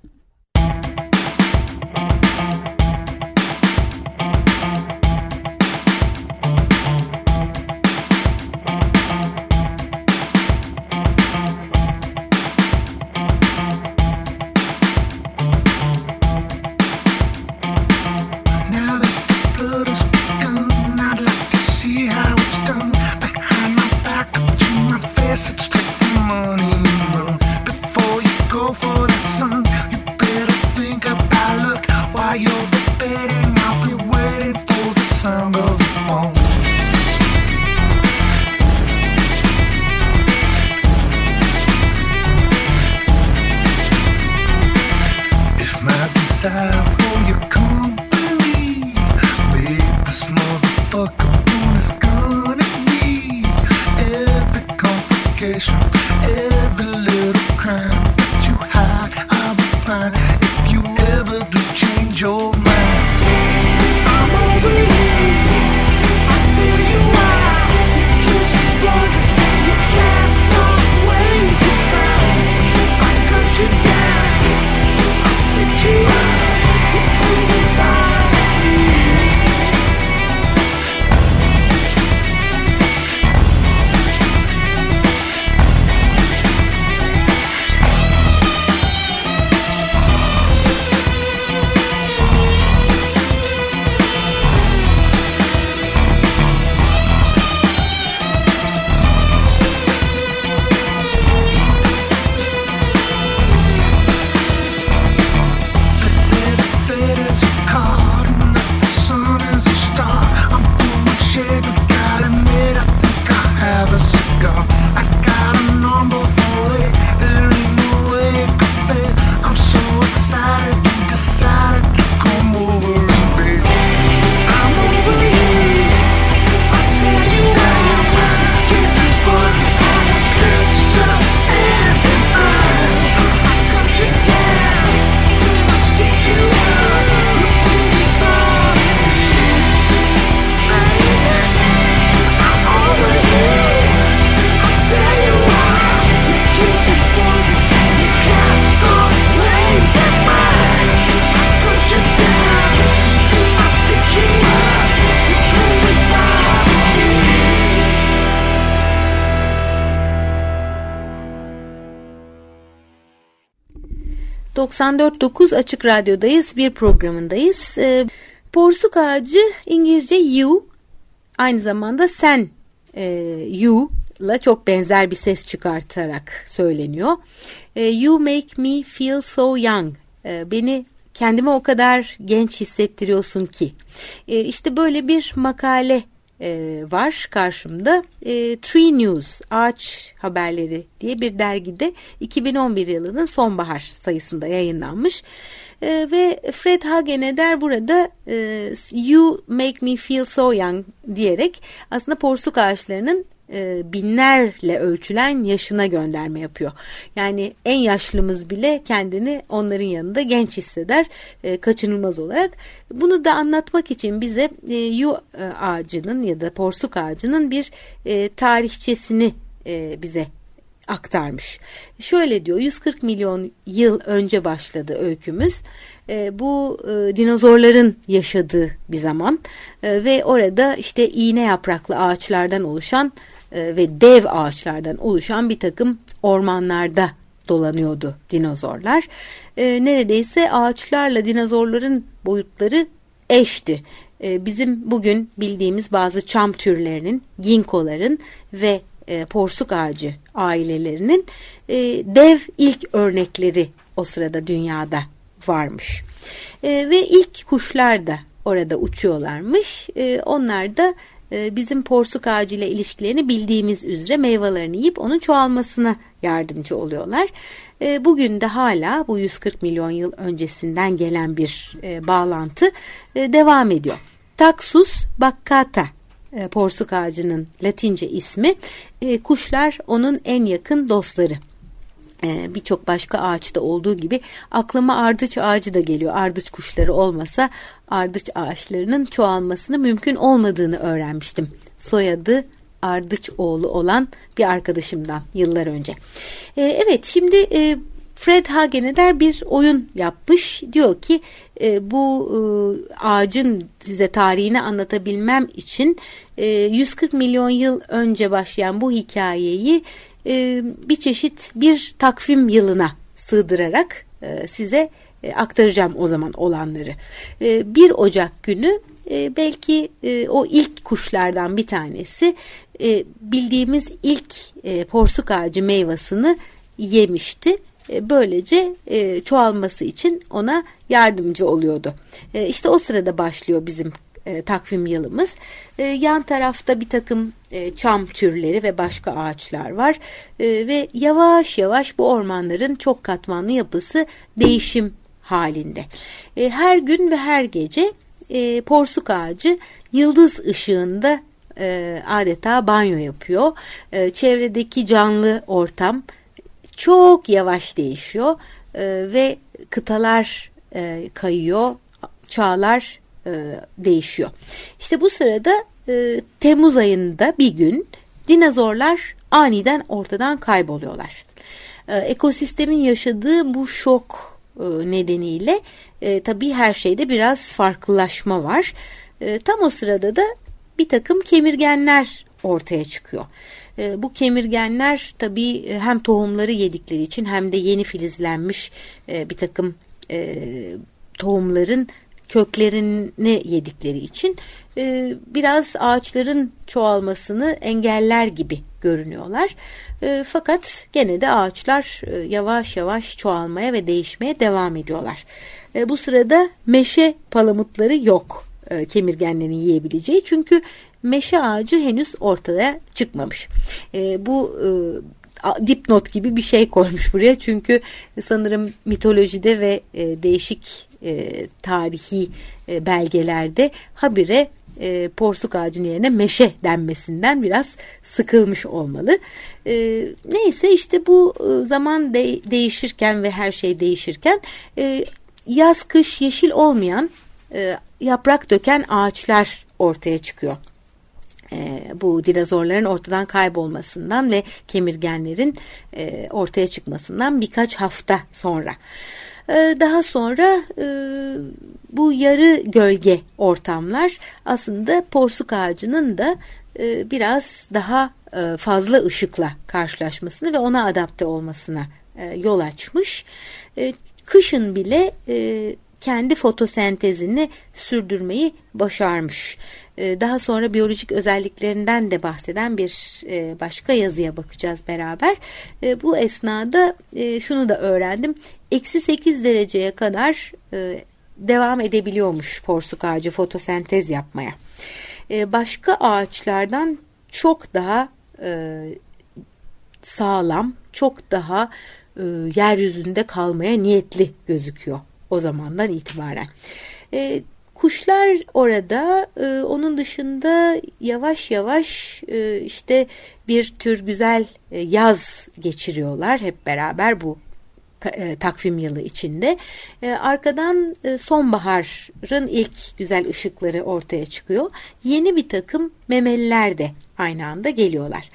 94.9 Açık Radyo'dayız. Bir programındayız. E, porsuk ağacı İngilizce you aynı zamanda sen e, you ile çok benzer bir ses çıkartarak söyleniyor. E, you make me feel so young. E, beni kendime o kadar genç hissettiriyorsun ki. E, işte böyle bir makale e, var karşımda. E, Tree News, Ağaç Haberleri diye bir dergide 2011 yılının sonbahar sayısında yayınlanmış. E, ve Fred Hageneder burada e, You Make Me Feel So Young diyerek aslında porsuk ağaçlarının e, binlerle ölçülen yaşına gönderme yapıyor. Yani en yaşlımız bile kendini onların yanında genç hisseder e, kaçınılmaz olarak. Bunu da anlatmak için bize e, yu ağacının ya da porsuk ağacının bir tarihçesini bize aktarmış. Şöyle diyor 140 milyon yıl önce başladı öykümüz. E, bu e, dinozorların yaşadığı bir zaman e, ve orada işte iğne yapraklı ağaçlardan oluşan e, ve dev ağaçlardan oluşan bir takım ormanlarda dolanıyordu dinozorlar. E, neredeyse ağaçlarla dinozorların boyutları eşti. E, bizim bugün bildiğimiz bazı çam türlerinin, ginkoların ve e, porsuk ağacı ailelerinin dev ilk örnekleri o sırada dünyada varmış. Ve ilk kuşlar da orada uçuyorlarmış. Onlar da bizim porsuk ağacı ile ilişkilerini bildiğimiz üzere meyvelerini yiyip onun çoğalmasına yardımcı oluyorlar. E, bugün de hala bu 140 milyon yıl öncesinden gelen bir e, bağlantı devam ediyor. Taxus baccata porsuk ağacının latince ismi kuşlar onun en yakın dostları. Ee, birçok başka ağaçta olduğu gibi aklıma ardıç ağacı da geliyor. Ardıç kuşları olmasa ardıç ağaçlarının çoğalmasını mümkün olmadığını öğrenmiştim. Soyadı Ardıç oğlu olan bir arkadaşımdan yıllar önce. Ee, evet şimdi e, Fred Hageneder bir oyun yapmış. Diyor ki e, bu e, ağacın size tarihini anlatabilmem için 140 milyon yıl önce başlayan bu hikayeyi e, bir çeşit bir takvim yılına sığdırarak e, size e, aktaracağım o zaman olanları. E, 1 Ocak günü e, belki e, o ilk kuşlardan bir tanesi e, bildiğimiz ilk e, porsuk ağacı meyvasını yemişti. E, böylece e, çoğalması için ona yardımcı oluyordu. E, işte o sırada başlıyor bizim e, takvim yılımız. E, yan tarafta bir takım e, çam türleri ve başka ağaçlar var e, ve yavaş yavaş bu ormanların çok katmanlı yapısı değişim halinde. E, her gün ve her gece e, porsuk ağacı yıldız ışığında e, adeta banyo yapıyor. E, çevredeki canlı ortam çok yavaş değişiyor e, ve kıtalar e, kayıyor, çağlar e, değişiyor. İşte bu sırada e, Temmuz ayında bir gün dinozorlar aniden ortadan kayboluyorlar. E, ekosistemin yaşadığı bu şok e, nedeniyle e, tabii her şeyde biraz farklılaşma var. E, tam o sırada da bir takım kemirgenler ortaya çıkıyor. E, bu kemirgenler tabii hem tohumları yedikleri için hem de yeni filizlenmiş e, bir takım e, tohumların köklerini yedikleri için e, biraz ağaçların çoğalmasını engeller gibi görünüyorlar. E, fakat gene de ağaçlar e, yavaş yavaş çoğalmaya ve değişmeye devam ediyorlar. E, bu sırada meşe palamutları yok e, kemirgenlerin yiyebileceği çünkü meşe ağacı henüz ortaya çıkmamış. E, bu e, dipnot gibi bir şey koymuş buraya. Çünkü sanırım mitolojide ve e, değişik e, tarihi e, belgelerde habire porsuk ağacının yerine meşe denmesinden biraz sıkılmış olmalı. Neyse işte bu zaman de, değişirken ve her şey değişirken yaz kış yeşil olmayan yaprak döken ağaçlar ortaya çıkıyor e, bu dinozorların ortadan kaybolmasından ve kemirgenlerin e, ortaya çıkmasından birkaç hafta sonra. E, daha sonra bu yarı gölge ortamlar aslında porsuk ağacının da biraz daha fazla ışıkla karşılaşmasını ve ona adapte olmasına yol açmış. Kışın bile kendi fotosentezini sürdürmeyi başarmış. E, daha sonra biyolojik özelliklerinden de bahseden bir e, başka yazıya bakacağız beraber. E, bu esnada e, şunu da öğrendim. Eksi 8 dereceye kadar e, devam edebiliyormuş porsuk ağacı fotosentez yapmaya. E, başka ağaçlardan çok daha sağlam, çok daha yeryüzünde kalmaya niyetli gözüküyor o zamandan itibaren. E, kuşlar orada e, onun dışında yavaş yavaş e, işte bir tür güzel e, yaz geçiriyorlar hep beraber bu e, takvim yılı içinde. E, arkadan e, sonbaharın ilk güzel ışıkları ortaya çıkıyor. Yeni bir takım memeliler de aynı anda geliyorlar.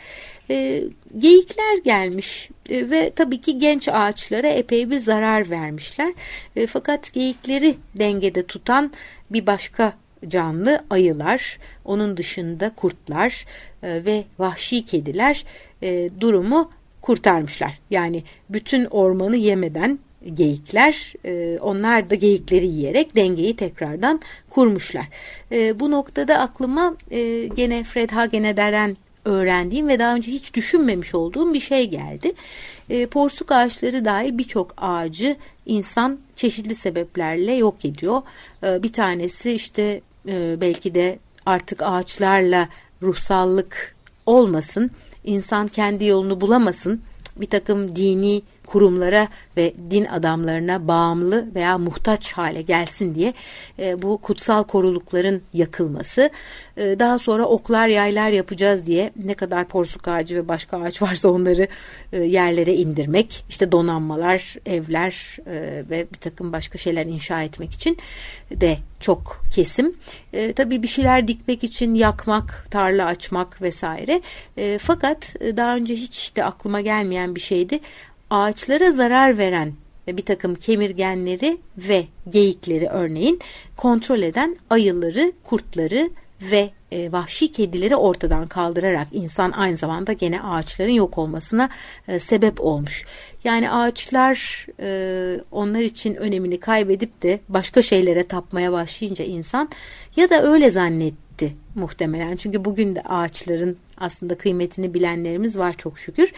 E, geyikler gelmiş e, ve tabii ki genç ağaçlara epey bir zarar vermişler. E, fakat geyikleri dengede tutan bir başka canlı ayılar, onun dışında kurtlar e, ve vahşi kediler e, durumu kurtarmışlar. Yani bütün ormanı yemeden geyikler e, onlar da geyikleri yiyerek dengeyi tekrardan kurmuşlar. E, bu noktada aklıma e, gene Fred Hageneder'den öğrendiğim ve daha önce hiç düşünmemiş olduğum bir şey geldi. E, porsuk ağaçları dahil birçok ağacı insan çeşitli sebeplerle yok ediyor. E, bir tanesi işte e, belki de artık ağaçlarla ruhsallık olmasın, insan kendi yolunu bulamasın, bir takım dini kurumlara ve din adamlarına bağımlı veya muhtaç hale gelsin diye e, bu kutsal korulukların yakılması. E, daha sonra oklar yaylar yapacağız diye ne kadar porsuk ağacı ve başka ağaç varsa onları e, yerlere indirmek. işte donanmalar, evler e, ve bir takım başka şeyler inşa etmek için de çok kesim. E, tabii bir şeyler dikmek için yakmak, tarla açmak vesaire. E, fakat e, daha önce hiç de aklıma gelmeyen bir şeydi ağaçlara zarar veren bir takım kemirgenleri ve geyikleri örneğin kontrol eden ayıları, kurtları ve e, vahşi kedileri ortadan kaldırarak insan aynı zamanda gene ağaçların yok olmasına e, sebep olmuş. Yani ağaçlar e, onlar için önemini kaybedip de başka şeylere tapmaya başlayınca insan ya da öyle zannetti muhtemelen. Çünkü bugün de ağaçların aslında kıymetini bilenlerimiz var çok şükür.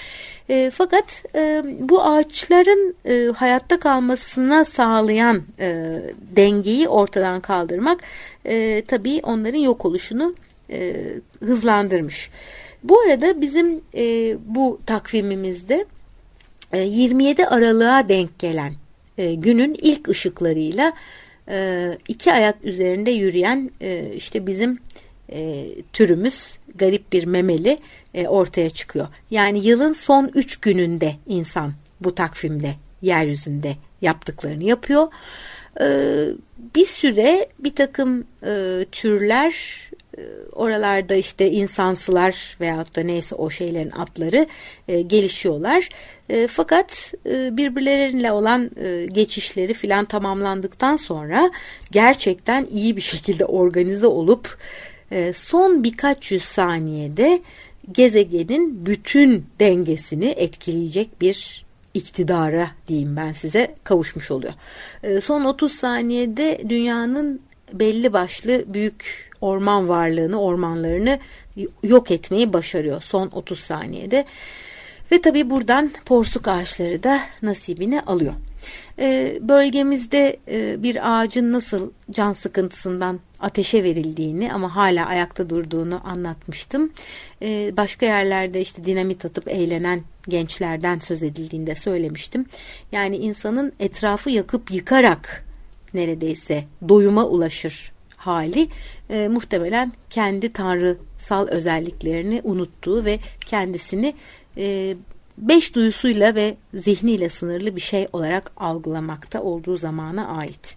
E, fakat e, bu ağaçların e, hayatta kalmasına sağlayan e, dengeyi ortadan kaldırmak e, tabii onların yok oluşunu e, hızlandırmış. Bu arada bizim e, bu takvimimizde e, 27 Aralık'a denk gelen e, günün ilk ışıklarıyla e, iki ayak üzerinde yürüyen e, işte bizim e, türümüz garip bir memeli e, ortaya çıkıyor. Yani yılın son üç gününde insan bu takvimde yeryüzünde yaptıklarını yapıyor. E, bir süre bir takım e, türler e, oralarda işte insansılar veyahut da neyse o şeylerin atları e, gelişiyorlar. E, fakat e, birbirleriyle olan e, geçişleri filan tamamlandıktan sonra gerçekten iyi bir şekilde organize olup son birkaç yüz saniyede gezegenin bütün dengesini etkileyecek bir iktidara diyeyim ben size kavuşmuş oluyor. Ee, son 30 saniyede dünyanın belli başlı büyük orman varlığını, ormanlarını yok etmeyi başarıyor son 30 saniyede. Ve tabii buradan porsuk ağaçları da nasibini alıyor. Ee, bölgemizde e, bir ağacın nasıl can sıkıntısından ateşe verildiğini ama hala ayakta durduğunu anlatmıştım. Ee, başka yerlerde işte dinamit atıp eğlenen gençlerden söz edildiğinde söylemiştim. Yani insanın etrafı yakıp yıkarak neredeyse doyuma ulaşır hali e, muhtemelen kendi tanrısal özelliklerini unuttuğu ve kendisini e, beş duyusuyla ve zihniyle sınırlı bir şey olarak algılamakta olduğu zamana ait.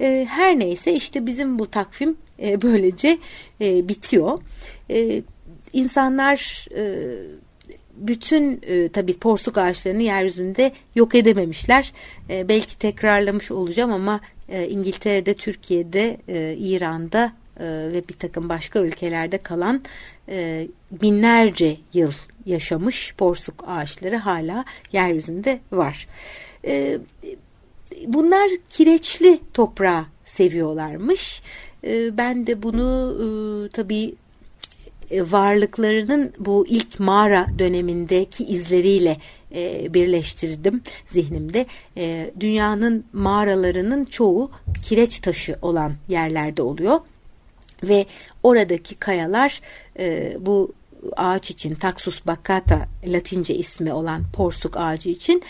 E, her neyse işte bizim bu takvim e, böylece e, bitiyor. E, insanlar e, bütün e, tabii porsuk ağaçlarını yeryüzünde yok edememişler. Belki tekrarlamış olacağım ama İngiltere'de, Türkiye'de, İran'da ve bir takım başka ülkelerde kalan binlerce yıl yaşamış porsuk ağaçları hala yeryüzünde var. E, bunlar kireçli toprağı seviyorlarmış. E, ben de bunu e, tabii e, varlıklarının bu ilk mağara dönemindeki izleriyle e, birleştirdim zihnimde. E, dünyanın mağaralarının çoğu kireç taşı olan yerlerde oluyor ve oradaki kayalar e, bu ağaç için Taxus baccata Latince ismi olan porsuk ağacı için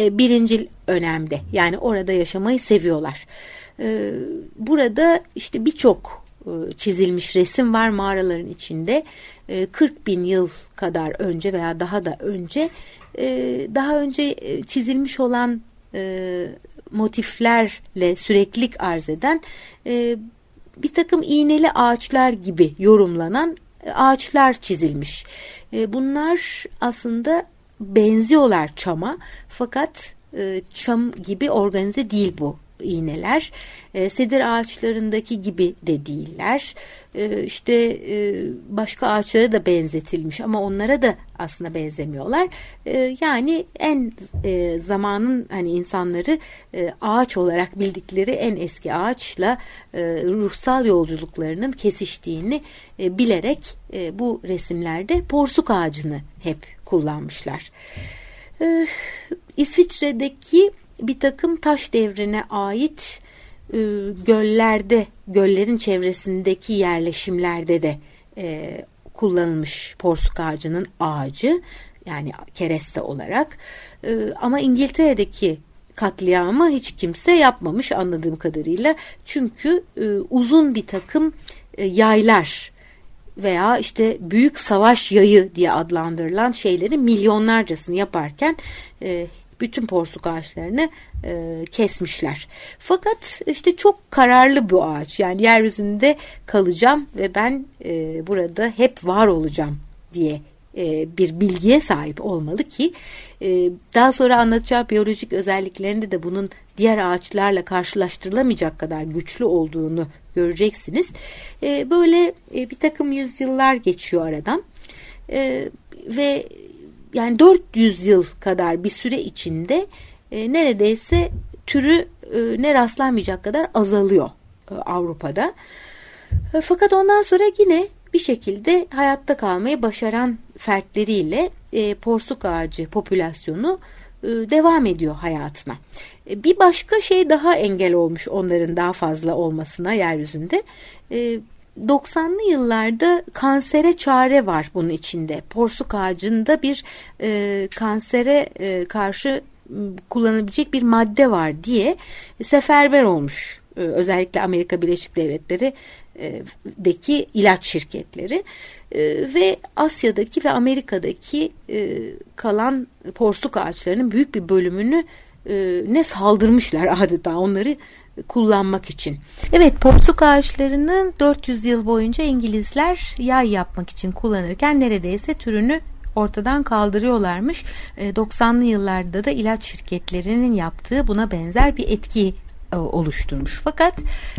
e, birincil önemde. Yani orada yaşamayı seviyorlar. E, burada işte birçok e, çizilmiş resim var mağaraların içinde. 40 e, bin yıl kadar önce veya daha da önce e, daha önce çizilmiş olan motiflerle süreklilik arz eden bir takım iğneli ağaçlar gibi yorumlanan ağaçlar çizilmiş. Bunlar aslında benziyorlar çama fakat çam gibi organize değil bu iğneler. E, sedir ağaçlarındaki gibi de değiller. E, işte e, başka ağaçlara da benzetilmiş ama onlara da aslında benzemiyorlar. E, yani en e, zamanın hani insanları e, ağaç olarak bildikleri en eski ağaçla e, ruhsal yolculuklarının kesiştiğini e, bilerek e, bu resimlerde porsuk ağacını hep kullanmışlar. E, İsviçre'deki bir takım taş devrine ait e, göllerde, göllerin çevresindeki yerleşimlerde de e, kullanılmış porsuk ağacının ağacı yani kereste olarak. E, ama İngiltere'deki katliamı hiç kimse yapmamış anladığım kadarıyla. Çünkü e, uzun bir takım e, yaylar veya işte büyük savaş yayı diye adlandırılan şeyleri milyonlarcasını yaparken e, bütün porsuk ağaçlarını e, kesmişler. Fakat işte çok kararlı bu ağaç. Yani yeryüzünde kalacağım ve ben e, burada hep var olacağım diye e, bir bilgiye sahip olmalı ki e, daha sonra anlatacağı biyolojik özelliklerinde de bunun diğer ağaçlarla karşılaştırılamayacak kadar güçlü olduğunu göreceksiniz. E, böyle bir takım yüzyıllar geçiyor aradan ve yani 400 yıl kadar bir süre içinde e, neredeyse türü e, ne rastlanmayacak kadar azalıyor e, Avrupa'da. E, fakat ondan sonra yine bir şekilde hayatta kalmayı başaran fertleriyle e, porsuk ağacı popülasyonu e, devam ediyor hayatına. E, bir başka şey daha engel olmuş onların daha fazla olmasına yeryüzünde. E, 90'lı yıllarda kansere çare var bunun içinde. Porsuk ağacında bir e, kansere e, karşı kullanabilecek bir madde var diye seferber olmuş. E, özellikle Amerika Birleşik Devletleri e, deki ilaç şirketleri e, ve Asya'daki ve Amerika'daki e, kalan porsuk ağaçlarının büyük bir bölümünü ne saldırmışlar adeta onları kullanmak için. Evet porsuk ağaçlarının 400 yıl boyunca İngilizler yay yapmak için kullanırken neredeyse türünü ortadan kaldırıyorlarmış. 90'lı e, yıllarda da ilaç şirketlerinin yaptığı buna benzer bir etki e, oluşturmuş. Fakat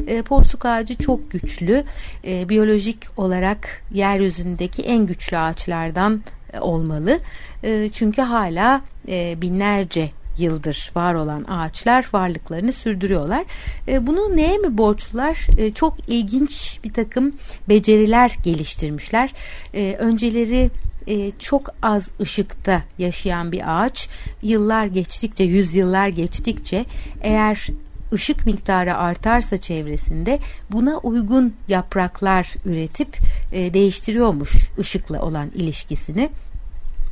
e, porsuk ağacı çok güçlü. E, biyolojik olarak yeryüzündeki en güçlü ağaçlardan e, olmalı. E, çünkü hala e, binlerce yıldır var olan ağaçlar varlıklarını sürdürüyorlar. E, bunu neye mi borçlular? E, çok ilginç bir takım beceriler geliştirmişler. E, önceleri e, çok az ışıkta yaşayan bir ağaç yıllar geçtikçe yüzyıllar geçtikçe eğer ışık miktarı artarsa çevresinde buna uygun yapraklar üretip e, değiştiriyormuş ışıkla olan ilişkisini.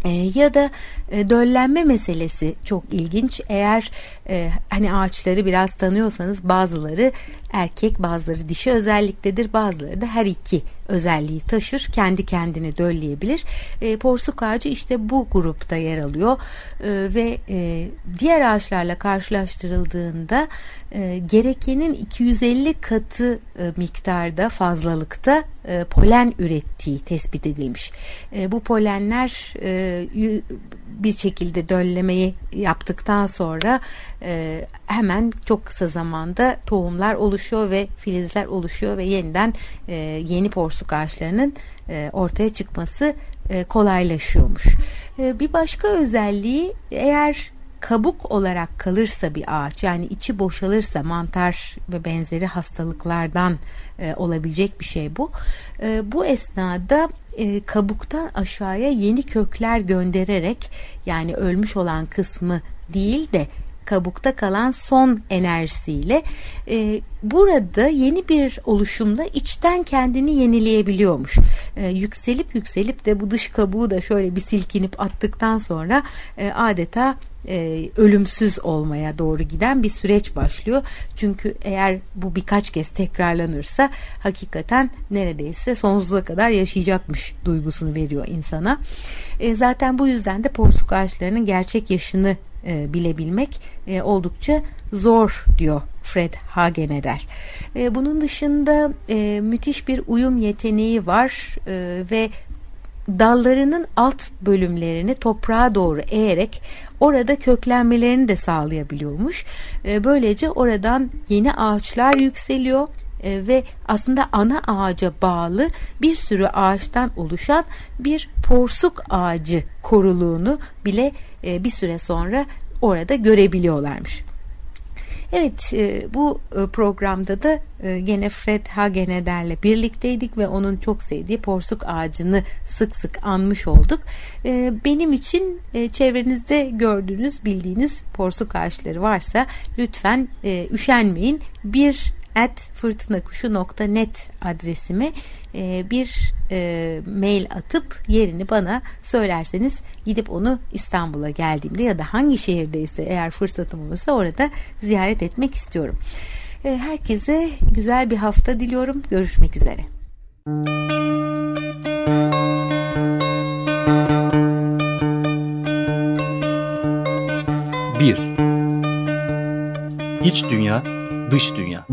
E, ya da e, döllenme meselesi çok ilginç. Eğer e, hani ağaçları biraz tanıyorsanız bazıları erkek bazıları dişi özelliktedir bazıları da her iki özelliği taşır kendi kendini dölleyebilir. E, porsuk ağacı işte bu grupta yer alıyor. E, ve e, diğer ağaçlarla karşılaştırıldığında e, gerekenin 250 katı e, miktarda fazlalıkta e, polen ürettiği tespit edilmiş. E, bu polenler e, bir şekilde döllemeyi yaptıktan sonra e, hemen çok kısa zamanda tohumlar oluşuyor ve filizler oluşuyor ve yeniden e, yeni porsuk ağaçlarının e, ortaya çıkması e, kolaylaşıyormuş. E, bir başka özelliği eğer kabuk olarak kalırsa bir ağaç yani içi boşalırsa mantar ve benzeri hastalıklardan e, olabilecek bir şey bu. E, bu esnada e, kabuktan aşağıya yeni kökler göndererek yani ölmüş olan kısmı değil de kabukta kalan son enerjisiyle e, burada yeni bir oluşumda içten kendini yenileyebiliyormuş. E, yükselip yükselip de bu dış kabuğu da şöyle bir silkinip attıktan sonra e, adeta e, ölümsüz olmaya doğru giden bir süreç başlıyor. Çünkü eğer bu birkaç kez tekrarlanırsa hakikaten neredeyse sonsuza kadar yaşayacakmış duygusunu veriyor insana. E, zaten bu yüzden de porsuk ağaçlarının gerçek yaşını e, bilebilmek e, oldukça zor diyor Fred Hageneder. E, bunun dışında e, müthiş bir uyum yeteneği var e, ve dallarının alt bölümlerini toprağa doğru eğerek orada köklenmelerini de sağlayabiliyormuş. E, böylece oradan yeni ağaçlar yükseliyor e, ve aslında ana ağaca bağlı bir sürü ağaçtan oluşan bir porsuk ağacı koruluğunu bile e, bir süre sonra orada görebiliyorlarmış. Evet e, bu programda da gene Fred Hageneder'le birlikteydik ve onun çok sevdiği porsuk ağacını sık sık anmış olduk. Benim için çevrenizde gördüğünüz bildiğiniz porsuk ağaçları varsa lütfen üşenmeyin bir at fırtınakuşu.net adresime e, bir e, mail atıp yerini bana söylerseniz gidip onu İstanbul'a geldiğimde ya da hangi şehirdeyse eğer fırsatım olursa orada ziyaret etmek istiyorum. E, herkese güzel bir hafta diliyorum. Görüşmek üzere. Bir. İç dünya, dış dünya.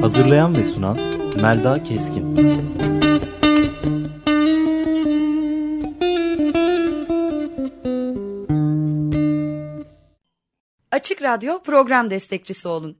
Hazırlayan ve sunan Melda Keskin. Açık Radyo program destekçisi olun.